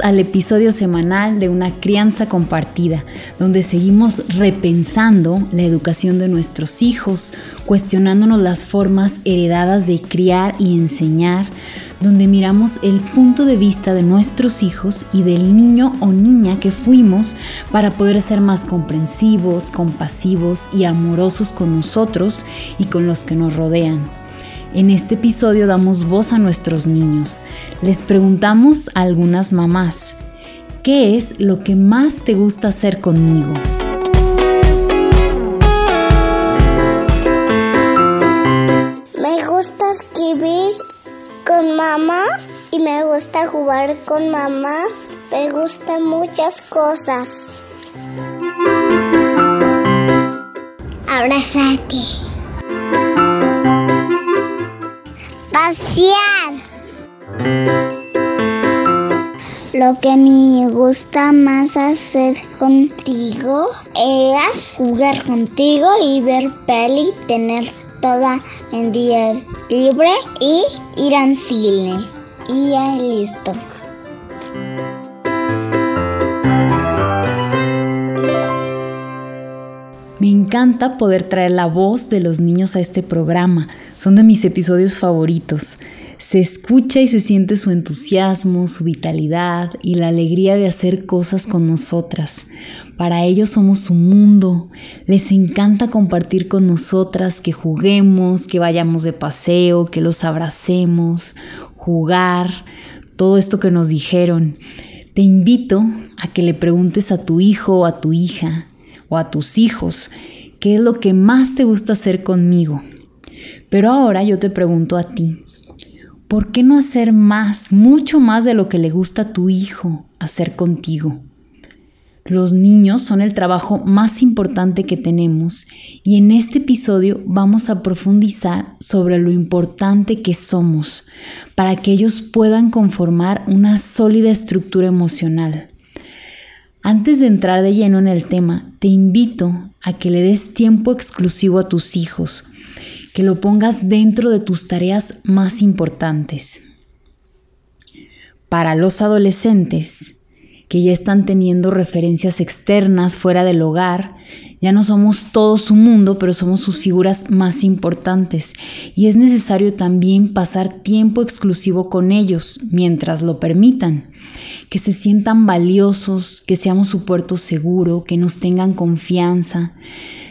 al episodio semanal de Una crianza compartida, donde seguimos repensando la educación de nuestros hijos, cuestionándonos las formas heredadas de criar y enseñar, donde miramos el punto de vista de nuestros hijos y del niño o niña que fuimos para poder ser más comprensivos, compasivos y amorosos con nosotros y con los que nos rodean. En este episodio damos voz a nuestros niños. Les preguntamos a algunas mamás, ¿qué es lo que más te gusta hacer conmigo? Me gusta escribir con mamá y me gusta jugar con mamá. Me gustan muchas cosas. Abrazarte. Lo que me gusta más hacer contigo es jugar contigo y ver peli, tener toda el día libre y ir al cine. Y ya listo. Me encanta poder traer la voz de los niños a este programa. Son de mis episodios favoritos. Se escucha y se siente su entusiasmo, su vitalidad y la alegría de hacer cosas con nosotras. Para ellos somos su mundo. Les encanta compartir con nosotras, que juguemos, que vayamos de paseo, que los abracemos, jugar, todo esto que nos dijeron. Te invito a que le preguntes a tu hijo o a tu hija a tus hijos qué es lo que más te gusta hacer conmigo. Pero ahora yo te pregunto a ti, ¿por qué no hacer más, mucho más de lo que le gusta a tu hijo hacer contigo? Los niños son el trabajo más importante que tenemos y en este episodio vamos a profundizar sobre lo importante que somos para que ellos puedan conformar una sólida estructura emocional. Antes de entrar de lleno en el tema, te invito a que le des tiempo exclusivo a tus hijos que lo pongas dentro de tus tareas más importantes. Para los adolescentes que ya están teniendo referencias externas fuera del hogar, ya no somos todo su mundo, pero somos sus figuras más importantes. Y es necesario también pasar tiempo exclusivo con ellos mientras lo permitan, que se sientan valiosos, que seamos su puerto seguro, que nos tengan confianza,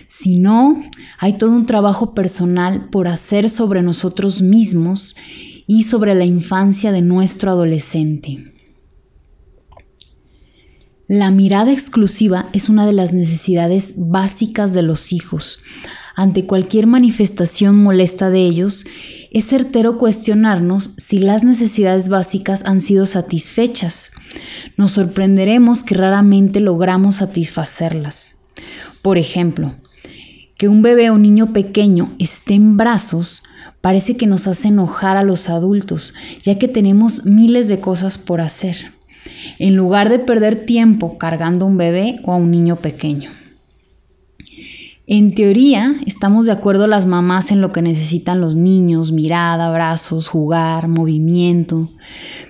si no, hay todo un trabajo personal por hacer sobre nosotros mismos y sobre la infancia de nuestro adolescente. La mirada exclusiva es una de las necesidades básicas de los hijos. Ante cualquier manifestación molesta de ellos, es certero cuestionarnos si las necesidades básicas han sido satisfechas. Nos sorprenderemos que raramente logramos satisfacerlas. Por ejemplo, que un bebé o niño pequeño esté en brazos parece que nos hace enojar a los adultos, ya que tenemos miles de cosas por hacer, en lugar de perder tiempo cargando a un bebé o a un niño pequeño. En teoría, estamos de acuerdo las mamás en lo que necesitan los niños, mirada, brazos, jugar, movimiento,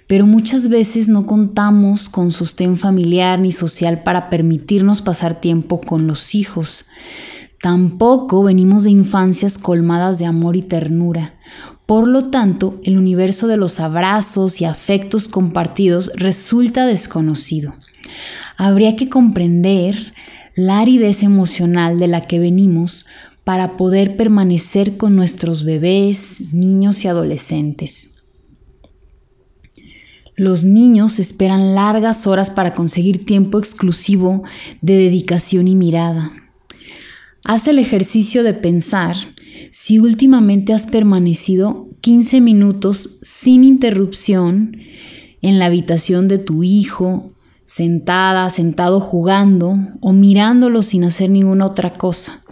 pero muchas veces no contamos con sostén familiar ni social para permitirnos pasar tiempo con los hijos. Tampoco venimos de infancias colmadas de amor y ternura. Por lo tanto, el universo de los abrazos y afectos compartidos resulta desconocido. Habría que comprender la aridez emocional de la que venimos para poder permanecer con nuestros bebés, niños y adolescentes. Los niños esperan largas horas para conseguir tiempo exclusivo de dedicación y mirada. Haz el ejercicio de pensar si últimamente has permanecido 15 minutos sin interrupción en la habitación de tu hijo, sentada, sentado jugando o mirándolo sin hacer ninguna otra cosa,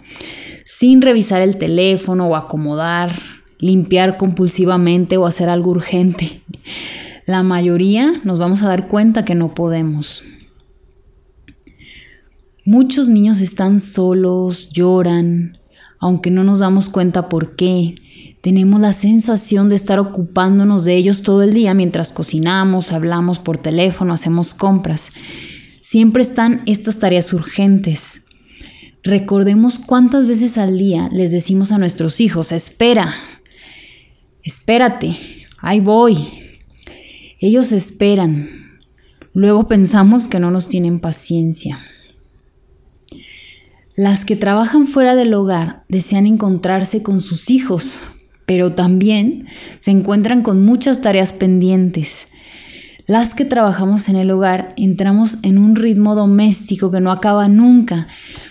sin revisar el teléfono o acomodar, limpiar compulsivamente o hacer algo urgente. La mayoría nos vamos a dar cuenta que no podemos. Muchos niños están solos, lloran, aunque no nos damos cuenta por qué. Tenemos la sensación de estar ocupándonos de ellos todo el día mientras cocinamos, hablamos por teléfono, hacemos compras. Siempre están estas tareas urgentes. Recordemos cuántas veces al día les decimos a nuestros hijos, espera, espérate, ahí voy. Ellos esperan. Luego pensamos que no nos tienen paciencia. Las que trabajan fuera del hogar desean encontrarse con sus hijos, pero también se encuentran con muchas tareas pendientes. Las que trabajamos en el hogar entramos en un ritmo doméstico que no acaba nunca,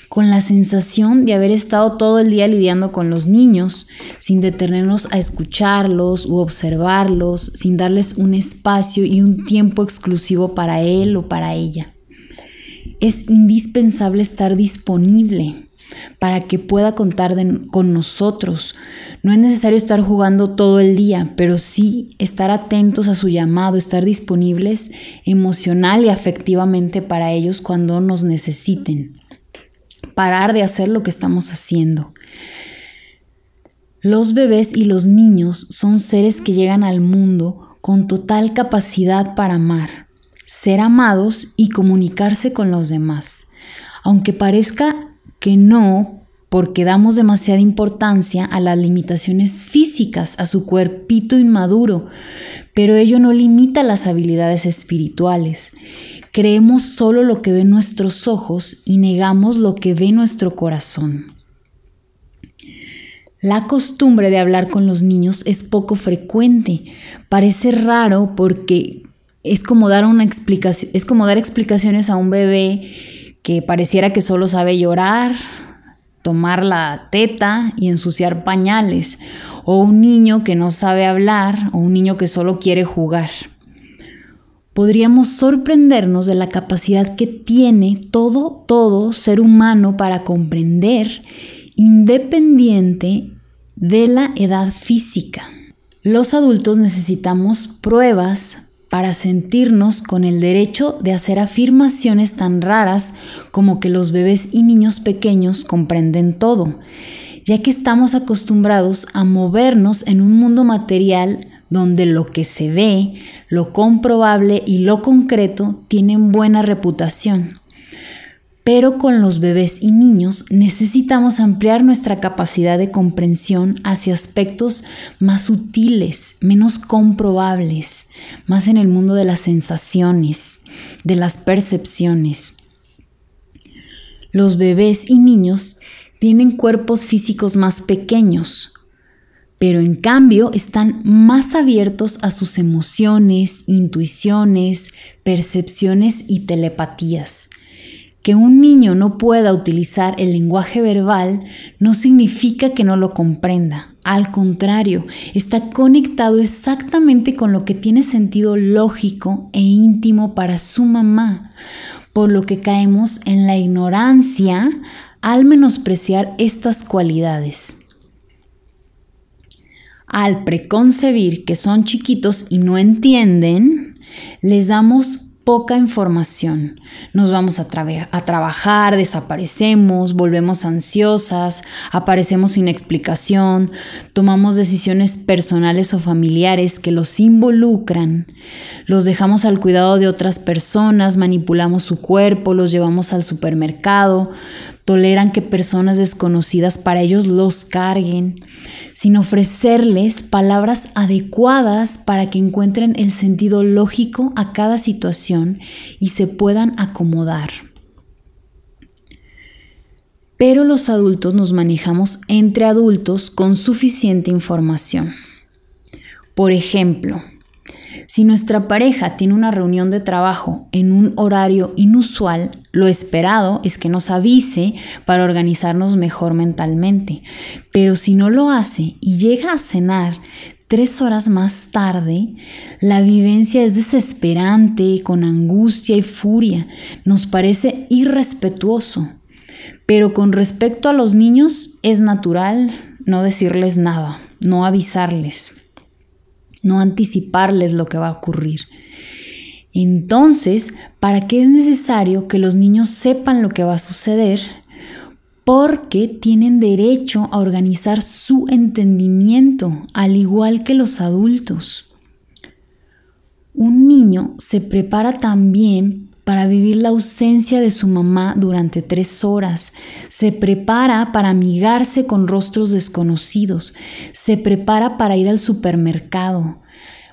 con la sensación de haber estado todo el día lidiando con los niños, sin detenernos a escucharlos u observarlos, sin darles un espacio y un tiempo exclusivo para él o para ella. Es indispensable estar disponible para que pueda contar con nosotros. No es necesario estar jugando todo el día, pero sí estar atentos a su llamado, estar disponibles emocional y afectivamente para ellos cuando nos necesiten parar de hacer lo que estamos haciendo. Los bebés y los niños son seres que llegan al mundo con total capacidad para amar, ser amados y comunicarse con los demás. Aunque parezca que no, porque damos demasiada importancia a las limitaciones físicas, a su cuerpito inmaduro, pero ello no limita las habilidades espirituales. Creemos solo lo que ven nuestros ojos y negamos lo que ve nuestro corazón. La costumbre de hablar con los niños es poco frecuente. Parece raro porque es como dar una explicación, es como dar explicaciones a un bebé que pareciera que solo sabe llorar, tomar la teta y ensuciar pañales, o un niño que no sabe hablar, o un niño que solo quiere jugar podríamos sorprendernos de la capacidad que tiene todo, todo ser humano para comprender independiente de la edad física. Los adultos necesitamos pruebas para sentirnos con el derecho de hacer afirmaciones tan raras como que los bebés y niños pequeños comprenden todo, ya que estamos acostumbrados a movernos en un mundo material donde lo que se ve, lo comprobable y lo concreto tienen buena reputación. Pero con los bebés y niños necesitamos ampliar nuestra capacidad de comprensión hacia aspectos más sutiles, menos comprobables, más en el mundo de las sensaciones, de las percepciones. Los bebés y niños tienen cuerpos físicos más pequeños, pero en cambio están más abiertos a sus emociones, intuiciones, percepciones y telepatías. Que un niño no pueda utilizar el lenguaje verbal no significa que no lo comprenda. Al contrario, está conectado exactamente con lo que tiene sentido lógico e íntimo para su mamá, por lo que caemos en la ignorancia al menospreciar estas cualidades. Al preconcebir que son chiquitos y no entienden, les damos poca información. Nos vamos a, a, trabajar, desaparecemos, volvemos ansiosas, aparecemos sin explicación, tomamos decisiones personales o familiares que los involucran, los dejamos al cuidado de otras personas, manipulamos su cuerpo, los llevamos al supermercado, toleran que personas desconocidas para ellos los carguen, sin ofrecerles palabras adecuadas para que encuentren el sentido lógico a cada situación y se puedan acomodar. Pero los adultos nos manejamos entre adultos con suficiente información. Por ejemplo, si nuestra pareja tiene una reunión de trabajo en un horario inusual, lo esperado es que nos avise para organizarnos mejor mentalmente. Pero si no lo hace y llega a cenar tres horas más tarde, la vivencia es desesperante, con angustia y furia. Nos parece irrespetuoso. Pero con respecto a los niños es natural no decirles nada, no avisarles no anticiparles lo que va a ocurrir. Entonces, ¿para qué es necesario que los niños sepan lo que va a suceder? porque tienen derecho a organizar su entendimiento, al igual que los adultos. Un niño se prepara también para vivir la ausencia de su mamá durante tres horas, se prepara para amigarse con rostros desconocidos, se prepara para ir al supermercado,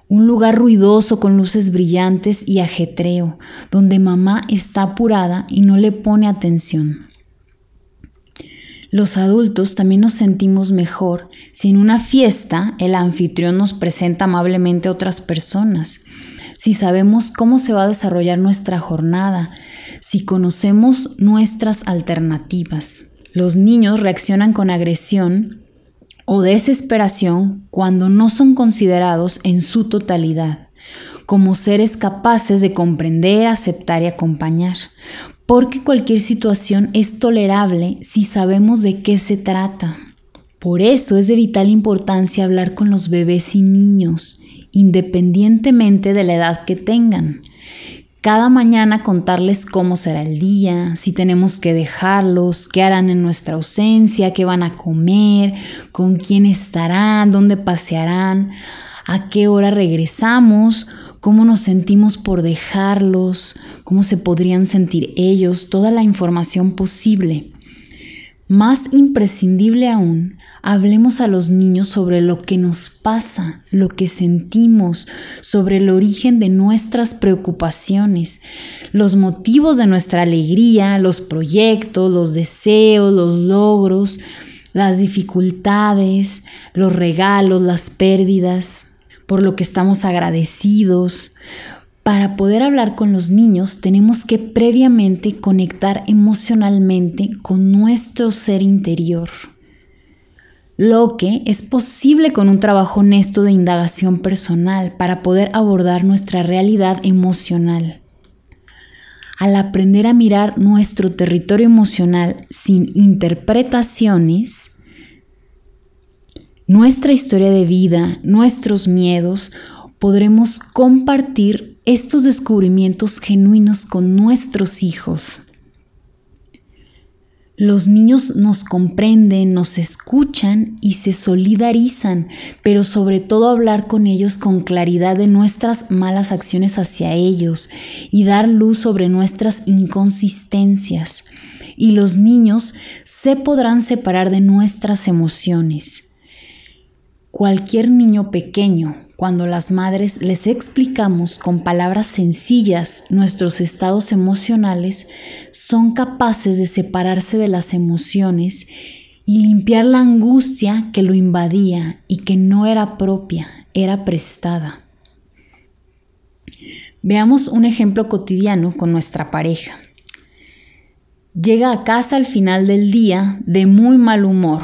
un lugar ruidoso con luces brillantes y ajetreo, donde mamá está apurada y no le pone atención. Los adultos también nos sentimos mejor si en una fiesta el anfitrión nos presenta amablemente a otras personas, si sabemos cómo se va a desarrollar nuestra jornada, si conocemos nuestras alternativas. Los niños reaccionan con agresión o desesperación cuando no son considerados en su totalidad, como seres capaces de comprender, aceptar y acompañar porque cualquier situación es tolerable si sabemos de qué se trata. Por eso es de vital importancia hablar con los bebés y niños, independientemente de la edad que tengan. Cada mañana contarles cómo será el día, si tenemos que dejarlos, qué harán en nuestra ausencia, qué van a comer, con quién estarán, dónde pasearán, a qué hora regresamos cómo nos sentimos por dejarlos, cómo se podrían sentir ellos, toda la información posible. Más imprescindible aún, hablemos a los niños sobre lo que nos pasa, lo que sentimos, sobre el origen de nuestras preocupaciones, los motivos de nuestra alegría, los proyectos, los deseos, los logros, las dificultades, los regalos, las pérdidas por lo que estamos agradecidos. Para poder hablar con los niños tenemos que previamente conectar emocionalmente con nuestro ser interior. Lo que es posible con un trabajo honesto de indagación personal para poder abordar nuestra realidad emocional. Al aprender a mirar nuestro territorio emocional sin interpretaciones, nuestra historia de vida, nuestros miedos, podremos compartir estos descubrimientos genuinos con nuestros hijos. Los niños nos comprenden, nos escuchan y se solidarizan, pero sobre todo hablar con ellos con claridad de nuestras malas acciones hacia ellos y dar luz sobre nuestras inconsistencias. Y los niños se podrán separar de nuestras emociones. Cualquier niño pequeño, cuando las madres les explicamos con palabras sencillas nuestros estados emocionales, son capaces de separarse de las emociones y limpiar la angustia que lo invadía y que no era propia, era prestada. Veamos un ejemplo cotidiano con nuestra pareja. Llega a casa al final del día de muy mal humor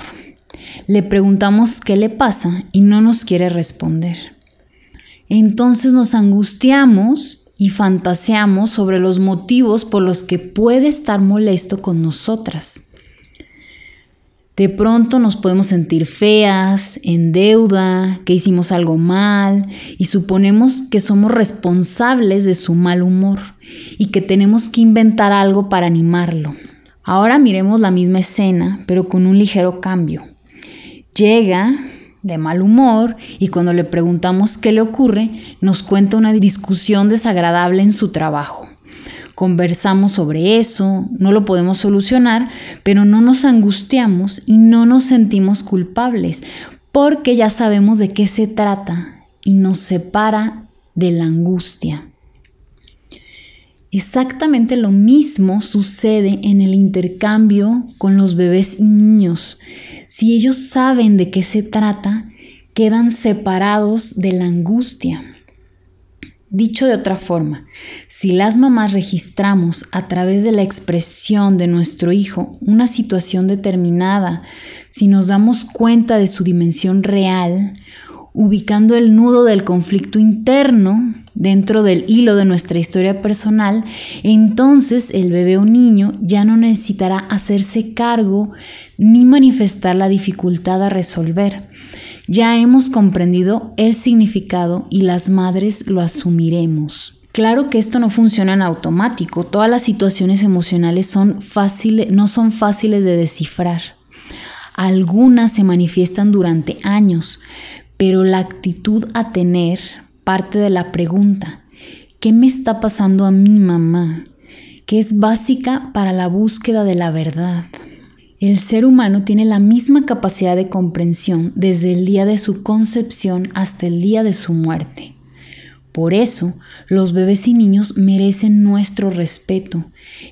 le preguntamos qué le pasa y no nos quiere responder. Entonces nos angustiamos y fantaseamos sobre los motivos por los que puede estar molesto con nosotras. De pronto nos podemos sentir feas, en deuda, que hicimos algo mal y suponemos que somos responsables de su mal humor y que tenemos que inventar algo para animarlo. Ahora miremos la misma escena, pero con un ligero cambio. Llega de mal humor y cuando le preguntamos qué le ocurre, nos cuenta una discusión desagradable en su trabajo. Conversamos sobre eso, no lo podemos solucionar, pero no nos angustiamos y no nos sentimos culpables, porque ya sabemos de qué se trata y nos separa de la angustia. Exactamente lo mismo sucede en el intercambio con los bebés y niños. Si ellos saben de qué se trata, quedan separados de la angustia. Dicho de otra forma, si las mamás registramos a través de la expresión de nuestro hijo una situación determinada, si nos damos cuenta de su dimensión real, ubicando el nudo del conflicto interno dentro del hilo de nuestra historia personal, entonces el bebé o niño ya no necesitará hacerse cargo ni manifestar la dificultad a resolver. Ya hemos comprendido el significado y las madres lo asumiremos. Claro que esto no funciona en automático, todas las situaciones emocionales son no son fáciles de descifrar. Algunas se manifiestan durante años, pero la actitud a tener parte de la pregunta, ¿qué me está pasando a mi mamá? que es básica para la búsqueda de la verdad. El ser humano tiene la misma capacidad de comprensión desde el día de su concepción hasta el día de su muerte. Por eso, los bebés y niños merecen nuestro respeto.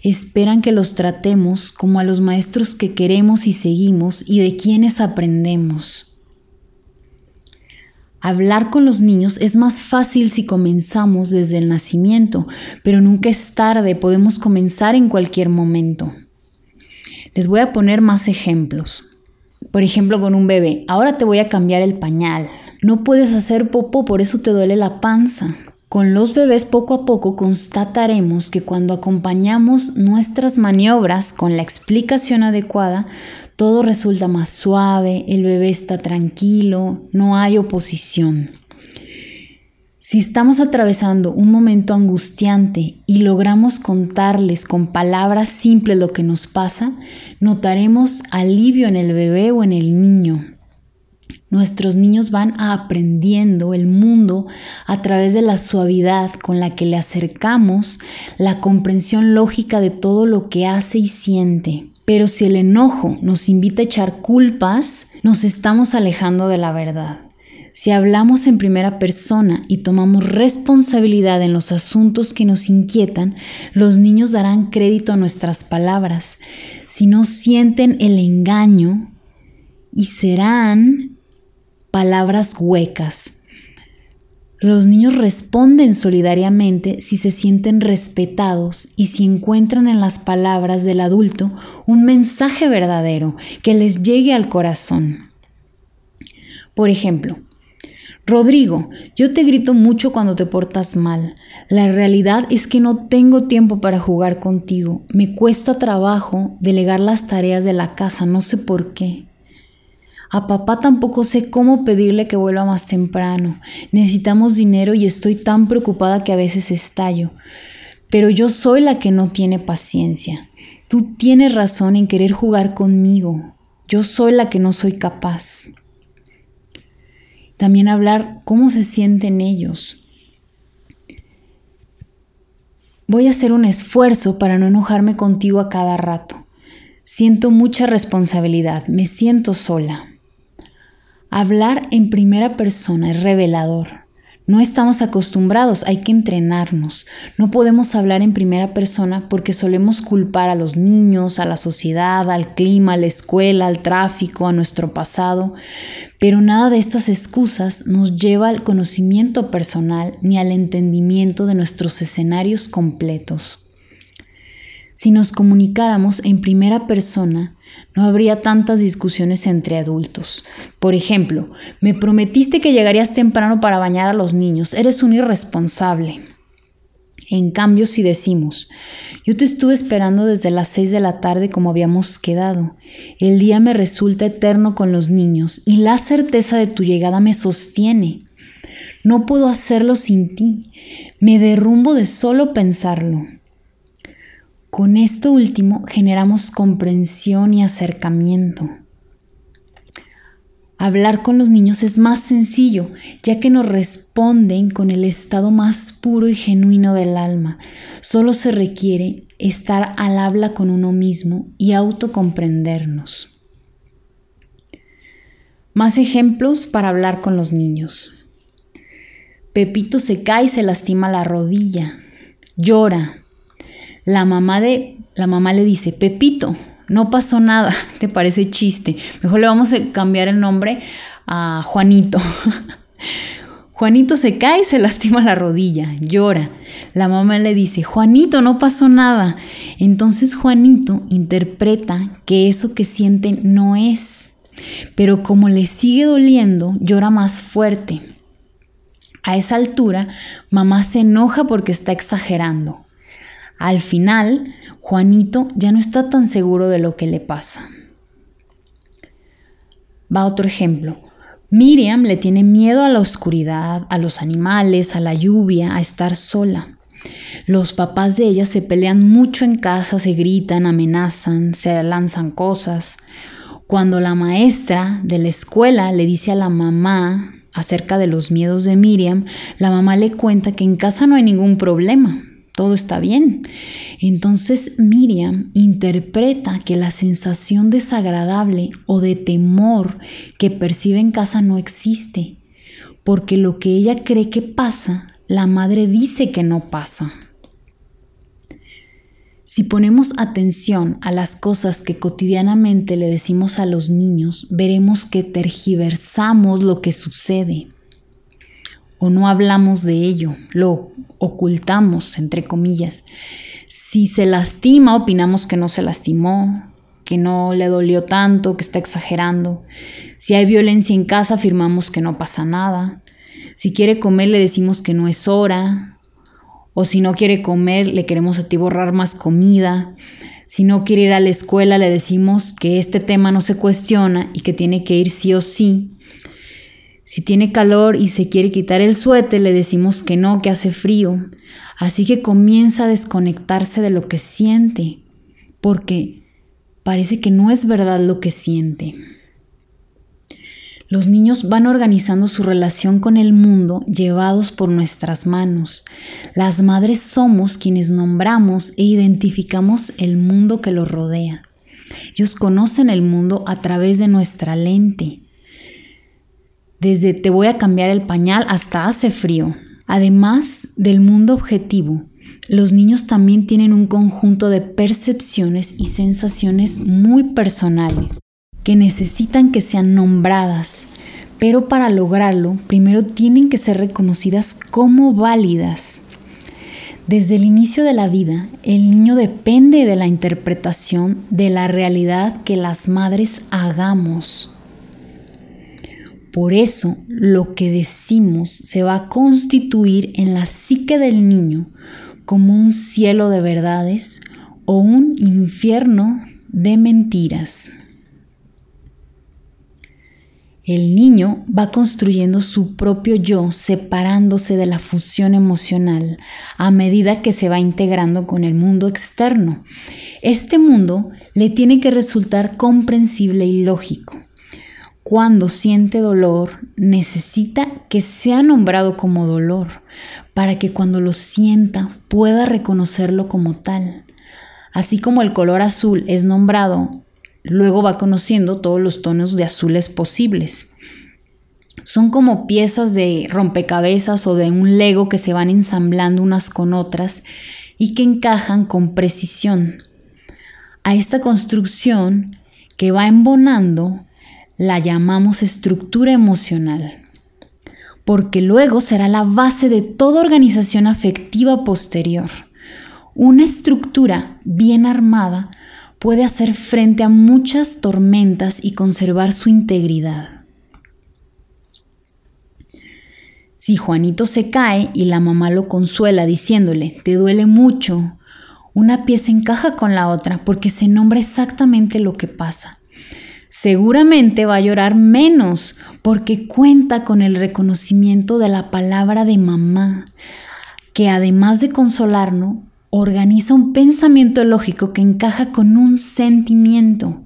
Esperan que los tratemos como a los maestros que queremos y seguimos y de quienes aprendemos. Hablar con los niños es más fácil si comenzamos desde el nacimiento, pero nunca es tarde, podemos comenzar en cualquier momento. Les voy a poner más ejemplos. Por ejemplo, con un bebé, ahora te voy a cambiar el pañal. No puedes hacer popó, por eso te duele la panza. Con los bebés poco a poco constataremos que cuando acompañamos nuestras maniobras con la explicación adecuada, todo resulta más suave, el bebé está tranquilo, no hay oposición. Si estamos atravesando un momento angustiante y logramos contarles con palabras simples lo que nos pasa, notaremos alivio en el bebé o en el niño. Nuestros niños van aprendiendo el mundo a través de la suavidad con la que le acercamos la comprensión lógica de todo lo que hace y siente. Pero si el enojo nos invita a echar culpas, nos estamos alejando de la verdad. Si hablamos en primera persona y tomamos responsabilidad en los asuntos que nos inquietan, los niños darán crédito a nuestras palabras. Si no sienten el engaño, y serán palabras huecas. Los niños responden solidariamente si se sienten respetados y si encuentran en las palabras del adulto un mensaje verdadero que les llegue al corazón. Por ejemplo, Rodrigo, yo te grito mucho cuando te portas mal. La realidad es que no tengo tiempo para jugar contigo. Me cuesta trabajo delegar las tareas de la casa, no sé por qué. A papá tampoco sé cómo pedirle que vuelva más temprano. Necesitamos dinero y estoy tan preocupada que a veces estallo. Pero yo soy la que no tiene paciencia. Tú tienes razón en querer jugar conmigo. Yo soy la que no soy capaz. También hablar cómo se sienten ellos. Voy a hacer un esfuerzo para no enojarme contigo a cada rato. Siento mucha responsabilidad, me siento sola. Hablar en primera persona es revelador. No estamos acostumbrados, hay que entrenarnos. No podemos hablar en primera persona porque solemos culpar a los niños, a la sociedad, al clima, a la escuela, al tráfico, a nuestro pasado. Pero nada de estas excusas nos lleva al conocimiento personal ni al entendimiento de nuestros escenarios completos. Si nos comunicáramos en primera persona, no habría tantas discusiones entre adultos. Por ejemplo, me prometiste que llegarías temprano para bañar a los niños. Eres un irresponsable. En cambio, si decimos, yo te estuve esperando desde las seis de la tarde como habíamos quedado, el día me resulta eterno con los niños y la certeza de tu llegada me sostiene. No puedo hacerlo sin ti, me derrumbo de solo pensarlo. Con esto último generamos comprensión y acercamiento. Hablar con los niños es más sencillo, ya que nos responden con el estado más puro y genuino del alma. Solo se requiere estar al habla con uno mismo y autocomprendernos. Más ejemplos para hablar con los niños. Pepito se cae y se lastima la rodilla. Llora, la mamá de la mamá le dice, "Pepito, no pasó nada, te parece chiste. Mejor le vamos a cambiar el nombre a Juanito." Juanito se cae y se lastima la rodilla, llora. La mamá le dice, Juanito, no pasó nada. Entonces Juanito interpreta que eso que siente no es. Pero como le sigue doliendo, llora más fuerte. A esa altura, mamá se enoja porque está exagerando. Al final, Juanito ya no está tan seguro de lo que le pasa. Va otro ejemplo. Miriam le tiene miedo a la oscuridad, a los animales, a la lluvia, a estar sola. Los papás de ella se pelean mucho en casa, se gritan, amenazan, se lanzan cosas. Cuando la maestra de la escuela le dice a la mamá acerca de los miedos de Miriam, la mamá le cuenta que en casa no hay ningún problema, todo está bien. Entonces Miriam interpreta que la sensación desagradable o de temor que percibe en casa no existe, porque lo que ella cree que pasa, la madre dice que no pasa. Si ponemos atención a las cosas que cotidianamente le decimos a los niños, veremos que tergiversamos lo que sucede o no hablamos de ello, lo ocultamos, entre comillas. Si se lastima, opinamos que no se lastimó, que no le dolió tanto, que está exagerando. Si hay violencia en casa, afirmamos que no pasa nada. Si quiere comer, le decimos que no es hora. O si no quiere comer, le queremos atiborrar más comida. Si no quiere ir a la escuela, le decimos que este tema no se cuestiona y que tiene que ir sí o sí. Si tiene calor y se quiere quitar el suéter, le decimos que no, que hace frío. Así que comienza a desconectarse de lo que siente, porque parece que no es verdad lo que siente. Los niños van organizando su relación con el mundo llevados por nuestras manos. Las madres somos quienes nombramos e identificamos el mundo que los rodea. Ellos conocen el mundo a través de nuestra lente desde te voy a cambiar el pañal hasta hace frío. Además del mundo objetivo, los niños también tienen un conjunto de percepciones y sensaciones muy personales que necesitan que sean nombradas, pero para lograrlo primero tienen que ser reconocidas como válidas. Desde el inicio de la vida, el niño depende de la interpretación de la realidad que las madres hagamos. Por eso lo que decimos se va a constituir en la psique del niño como un cielo de verdades o un infierno de mentiras. El niño va construyendo su propio yo separándose de la fusión emocional a medida que se va integrando con el mundo externo. Este mundo le tiene que resultar comprensible y lógico cuando siente dolor, necesita que sea nombrado como dolor, para que cuando lo sienta pueda reconocerlo como tal. Así como el color azul es nombrado, luego va conociendo todos los tonos de azules posibles. Son como piezas de rompecabezas o de un lego que se van ensamblando unas con otras y que encajan con precisión. A esta construcción que va embonando la llamamos estructura emocional, porque luego será la base de toda organización afectiva posterior. Una estructura bien armada puede hacer frente a muchas tormentas y conservar su integridad. Si Juanito se cae y la mamá lo consuela diciéndole, te duele mucho, una pieza encaja con la otra porque se nombra exactamente lo que pasa seguramente va a llorar menos porque cuenta con el reconocimiento de la palabra de mamá, que además de consolarnos, organiza un pensamiento lógico que encaja con un sentimiento.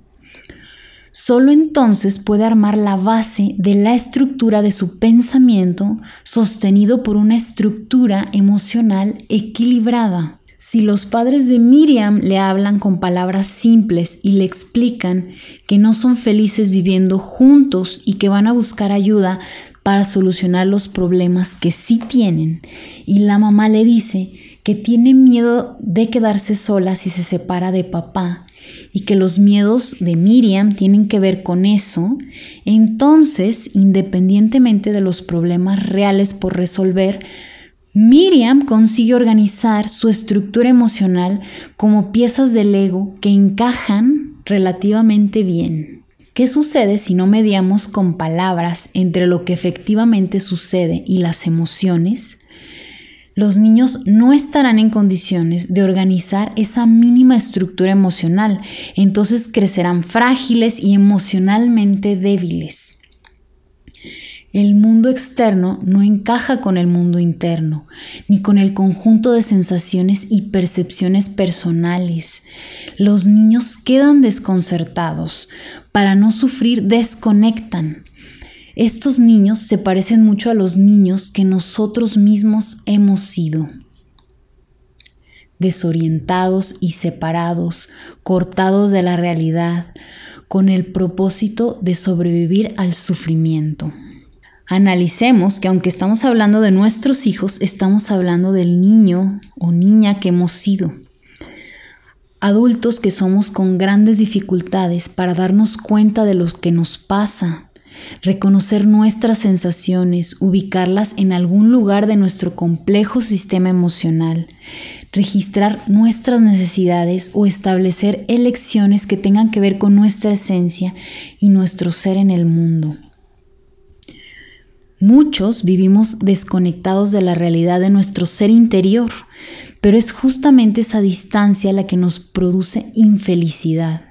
Solo entonces puede armar la base de la estructura de su pensamiento sostenido por una estructura emocional equilibrada. Si los padres de Miriam le hablan con palabras simples y le explican que no son felices viviendo juntos y que van a buscar ayuda para solucionar los problemas que sí tienen, y la mamá le dice que tiene miedo de quedarse sola si se separa de papá y que los miedos de Miriam tienen que ver con eso, entonces, independientemente de los problemas reales por resolver, Miriam consigue organizar su estructura emocional como piezas de Lego que encajan relativamente bien. ¿Qué sucede si no mediamos con palabras entre lo que efectivamente sucede y las emociones? Los niños no estarán en condiciones de organizar esa mínima estructura emocional, entonces crecerán frágiles y emocionalmente débiles. El mundo externo no encaja con el mundo interno, ni con el conjunto de sensaciones y percepciones personales. Los niños quedan desconcertados. Para no sufrir, desconectan. Estos niños se parecen mucho a los niños que nosotros mismos hemos sido. Desorientados y separados, cortados de la realidad, con el propósito de sobrevivir al sufrimiento. Analicemos que aunque estamos hablando de nuestros hijos, estamos hablando del niño o niña que hemos sido. Adultos que somos con grandes dificultades para darnos cuenta de lo que nos pasa, reconocer nuestras sensaciones, ubicarlas en algún lugar de nuestro complejo sistema emocional, registrar nuestras necesidades o establecer elecciones que tengan que ver con nuestra esencia y nuestro ser en el mundo. Muchos vivimos desconectados de la realidad de nuestro ser interior, pero es justamente esa distancia la que nos produce infelicidad.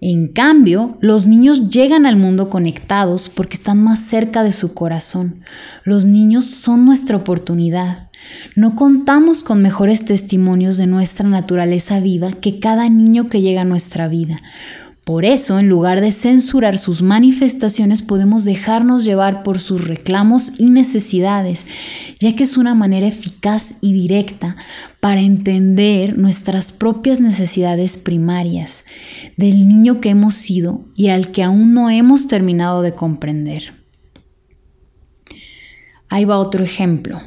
En cambio, los niños llegan al mundo conectados porque están más cerca de su corazón. Los niños son nuestra oportunidad. No contamos con mejores testimonios de nuestra naturaleza viva que cada niño que llega a nuestra vida. Por eso, en lugar de censurar sus manifestaciones, podemos dejarnos llevar por sus reclamos y necesidades, ya que es una manera eficaz y directa para entender nuestras propias necesidades primarias del niño que hemos sido y al que aún no hemos terminado de comprender. Ahí va otro ejemplo.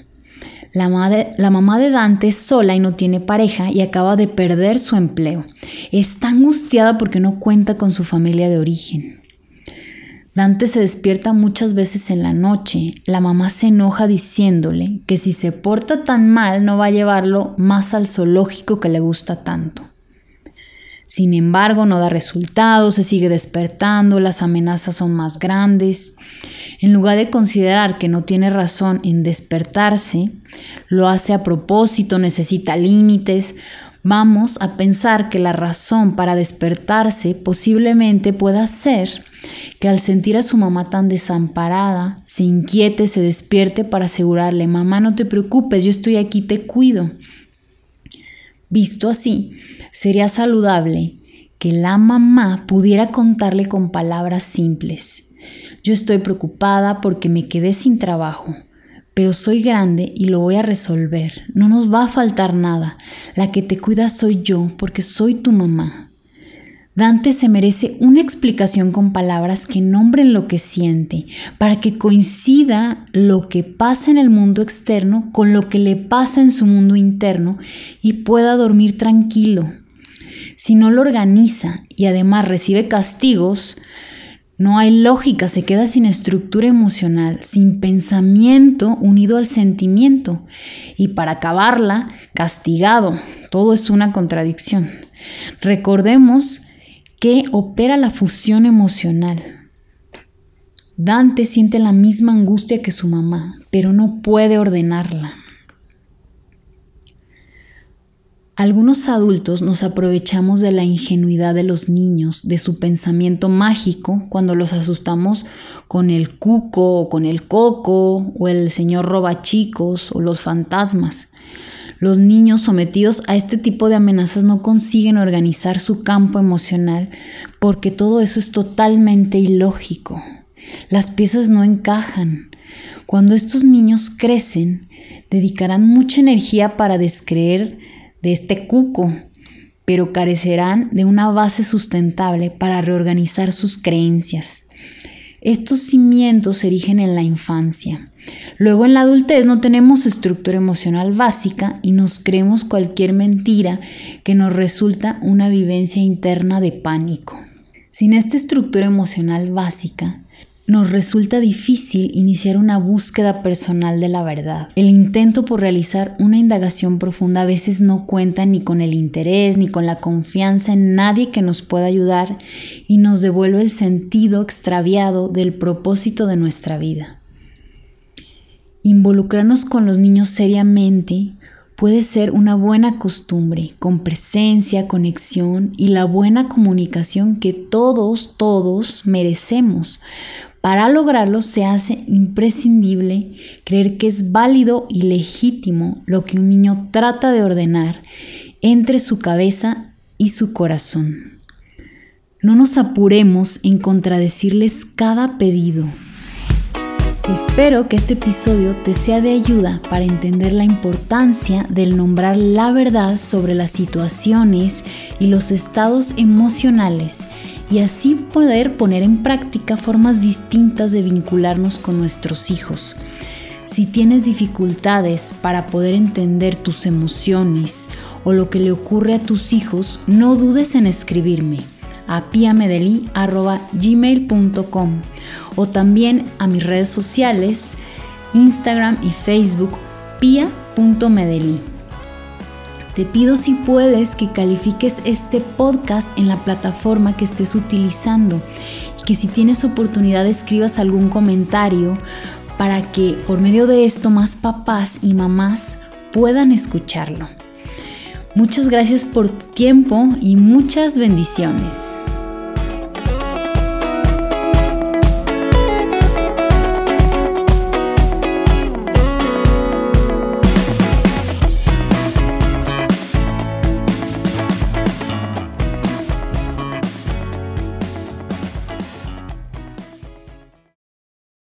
La, mamá de Dante es sola y no tiene pareja y acaba de perder su empleo. Está angustiada porque no cuenta con su familia de origen. Dante se despierta muchas veces en la noche. La mamá se enoja diciéndole que si se porta tan mal no va a llevarlo más al zoológico que le gusta tanto. Sin embargo, no da resultados, se sigue despertando, las amenazas son más grandes. En lugar de considerar que no tiene razón en despertarse, lo hace a propósito, necesita límites, vamos a pensar que la razón para despertarse posiblemente pueda ser que al sentir a su mamá tan desamparada, se inquiete, se despierte para asegurarle, mamá no te preocupes, yo estoy aquí, te cuido. Visto así, sería saludable que la mamá pudiera contarle con palabras simples. Yo estoy preocupada porque me quedé sin trabajo, pero soy grande y lo voy a resolver. No nos va a faltar nada. La que te cuida soy yo porque soy tu mamá. Dante se merece una explicación con palabras que nombren lo que siente, para que coincida lo que pasa en el mundo externo con lo que le pasa en su mundo interno y pueda dormir tranquilo. Si no lo organiza y además recibe castigos, no hay lógica, se queda sin estructura emocional, sin pensamiento unido al sentimiento y para acabarla, castigado. Todo es una contradicción. Recordemos que opera la fusión emocional. Dante siente la misma angustia que su mamá, pero no puede ordenarla. Algunos adultos nos aprovechamos de la ingenuidad de los niños, de su pensamiento mágico, cuando los asustamos con el cuco o con el coco o el señor roba chicos o los fantasmas. Los niños sometidos a este tipo de amenazas no consiguen organizar su campo emocional porque todo eso es totalmente ilógico. Las piezas no encajan. Cuando estos niños crecen, dedicarán mucha energía para descreer de este cuco, pero carecerán de una base sustentable para reorganizar sus creencias. Estos cimientos se erigen en la infancia. Luego en la adultez no tenemos estructura emocional básica y nos creemos cualquier mentira que nos resulta una vivencia interna de pánico. Sin esta estructura emocional básica, nos resulta difícil iniciar una búsqueda personal de la verdad. El intento por realizar una indagación profunda a veces no cuenta ni con el interés ni con la confianza en nadie que nos pueda ayudar y nos devuelve el sentido extraviado del propósito de nuestra vida. Involucrarnos con los niños seriamente puede ser una buena costumbre, con presencia, conexión y la buena comunicación que todos, todos merecemos Para lograrlo se hace imprescindible creer que es válido y legítimo lo que un niño trata de ordenar entre su cabeza y su corazón. No nos apuremos en contradecirles cada pedido. Espero que este episodio te sea de ayuda para entender la importancia del nombrar la verdad sobre las situaciones y los estados emocionales y así poder poner en práctica formas distintas de vincularnos con nuestros hijos. Si tienes dificultades para poder entender tus emociones o lo que le ocurre a tus hijos, no dudes en escribirme a piamedeli.gmail.com o también a mis redes sociales, Instagram y Facebook, pia.medeli. Te pido si puedes que califiques este podcast en la plataforma que estés utilizando y que si tienes oportunidad escribas algún comentario para que por medio de esto más papás y mamás puedan escucharlo. Muchas gracias por tu tiempo y muchas bendiciones.